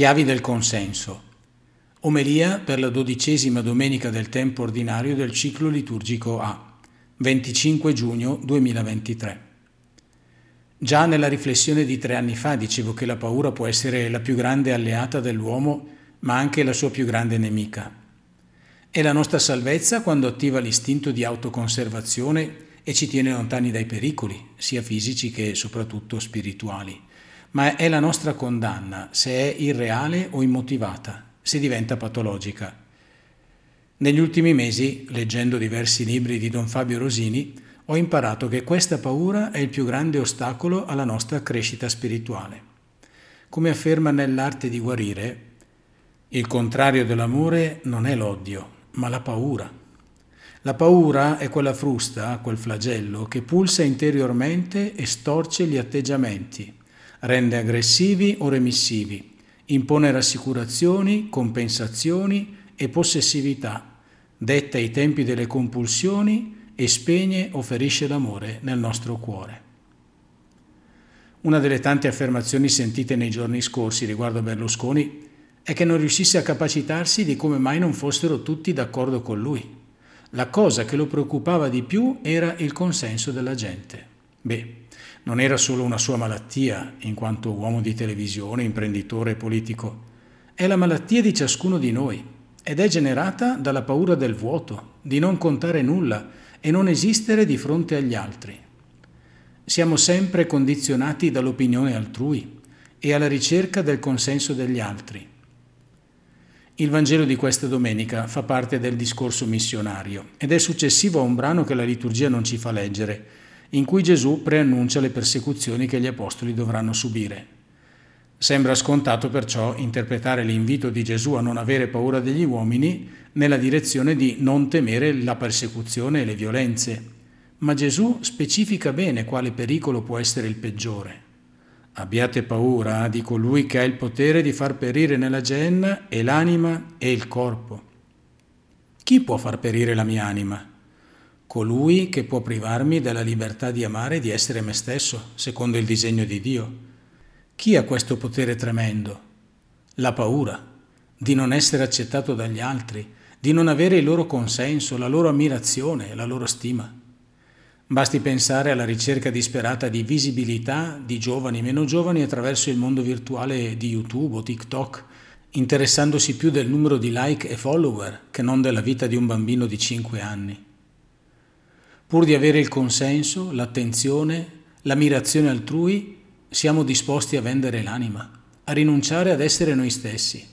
Schiavi del consenso. Omelia per la dodicesima domenica del tempo ordinario del ciclo liturgico A, 25 giugno 2023. Già nella riflessione di tre anni fa dicevo che la paura può essere la più grande alleata dell'uomo, ma anche la sua più grande nemica. È la nostra salvezza quando attiva l'istinto di autoconservazione e ci tiene lontani dai pericoli, sia fisici che soprattutto spirituali ma è la nostra condanna se è irreale o immotivata, se diventa patologica. Negli ultimi mesi, leggendo diversi libri di Don Fabio Rosini, ho imparato che questa paura è il più grande ostacolo alla nostra crescita spirituale. Come afferma nell'arte di guarire, il contrario dell'amore non è l'odio, ma la paura. La paura è quella frusta, quel flagello che pulsa interiormente e storce gli atteggiamenti, rende aggressivi o remissivi, impone rassicurazioni, compensazioni e possessività, detta i tempi delle compulsioni e spegne o ferisce l'amore nel nostro cuore. Una delle tante affermazioni sentite nei giorni scorsi riguardo a Berlusconi è che non riuscisse a capacitarsi di come mai non fossero tutti d'accordo con lui. La cosa che lo preoccupava di più era il consenso della gente. Beh, non era solo una sua malattia, in quanto uomo di televisione, imprenditore e politico, è la malattia di ciascuno di noi ed è generata dalla paura del vuoto, di non contare nulla e non esistere di fronte agli altri. Siamo sempre condizionati dall'opinione altrui e alla ricerca del consenso degli altri. Il Vangelo di questa domenica fa parte del discorso missionario ed è successivo a un brano che la liturgia non ci fa leggere, in cui Gesù preannuncia le persecuzioni che gli apostoli dovranno subire. Sembra scontato perciò interpretare l'invito di Gesù a non avere paura degli uomini nella direzione di non temere la persecuzione e le violenze, ma Gesù specifica bene quale pericolo può essere il peggiore. Abbiate paura di colui che ha il potere di far perire nella genna e l'anima e il corpo. Chi può far perire la mia anima? Colui che può privarmi della libertà di amare e di essere me stesso, secondo il disegno di Dio. Chi ha questo potere tremendo? La paura di non essere accettato dagli altri, di non avere il loro consenso, la loro ammirazione, la loro stima. Basti pensare alla ricerca disperata di visibilità di giovani meno giovani attraverso il mondo virtuale di YouTube o TikTok, interessandosi più del numero di like e follower che non della vita di un bambino di 5 anni. Pur di avere il consenso, l'attenzione, l'ammirazione altrui, siamo disposti a vendere l'anima, a rinunciare ad essere noi stessi.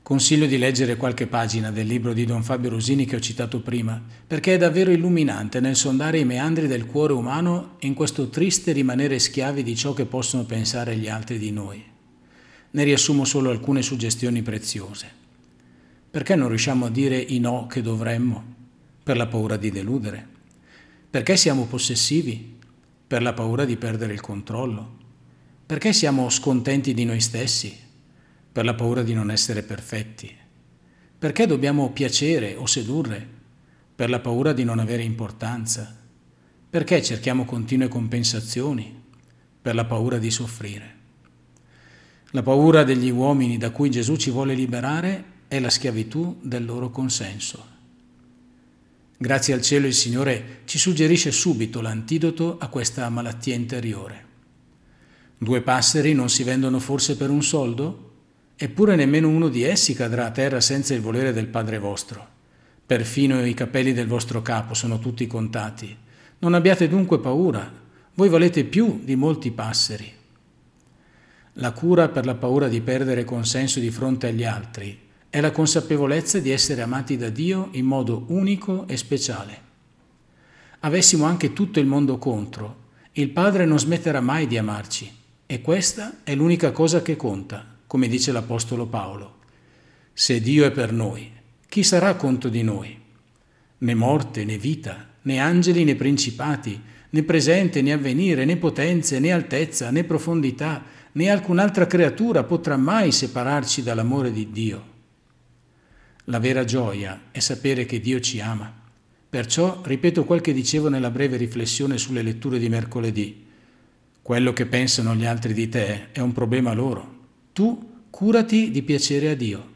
Consiglio di leggere qualche pagina del libro di Don Fabio Rosini che ho citato prima, perché è davvero illuminante nel sondare i meandri del cuore umano in questo triste rimanere schiavi di ciò che possono pensare gli altri di noi. Ne riassumo solo alcune suggestioni preziose. Perché non riusciamo a dire i no che dovremmo? Per la paura di deludere. Perché siamo possessivi? Per la paura di perdere il controllo. Perché siamo scontenti di noi stessi? Per la paura di non essere perfetti. Perché dobbiamo piacere o sedurre? Per la paura di non avere importanza. Perché cerchiamo continue compensazioni? Per la paura di soffrire. La paura degli uomini da cui Gesù ci vuole liberare è la schiavitù del loro consenso. Grazie al cielo il Signore ci suggerisce subito l'antidoto a questa malattia interiore. Due passeri non si vendono forse per un soldo? Eppure nemmeno uno di essi cadrà a terra senza il volere del Padre vostro. Perfino i capelli del vostro capo sono tutti contati. Non abbiate dunque paura, voi valete più di molti passeri. La cura per la paura di perdere consenso di fronte agli altri è la consapevolezza di essere amati da Dio in modo unico e speciale. Avessimo anche tutto il mondo contro, il Padre non smetterà mai di amarci e questa è l'unica cosa che conta, come dice l'Apostolo Paolo. Se Dio è per noi, chi sarà contro di noi? Né morte, né vita, né angeli, né principati, né presente, né avvenire, né potenze, né altezza, né profondità, né alcun'altra creatura potrà mai separarci dall'amore di Dio la vera gioia è sapere che Dio ci ama. Perciò ripeto quel che dicevo nella breve riflessione sulle letture di mercoledì. Quello che pensano gli altri di te è un problema loro. Tu curati di piacere a Dio.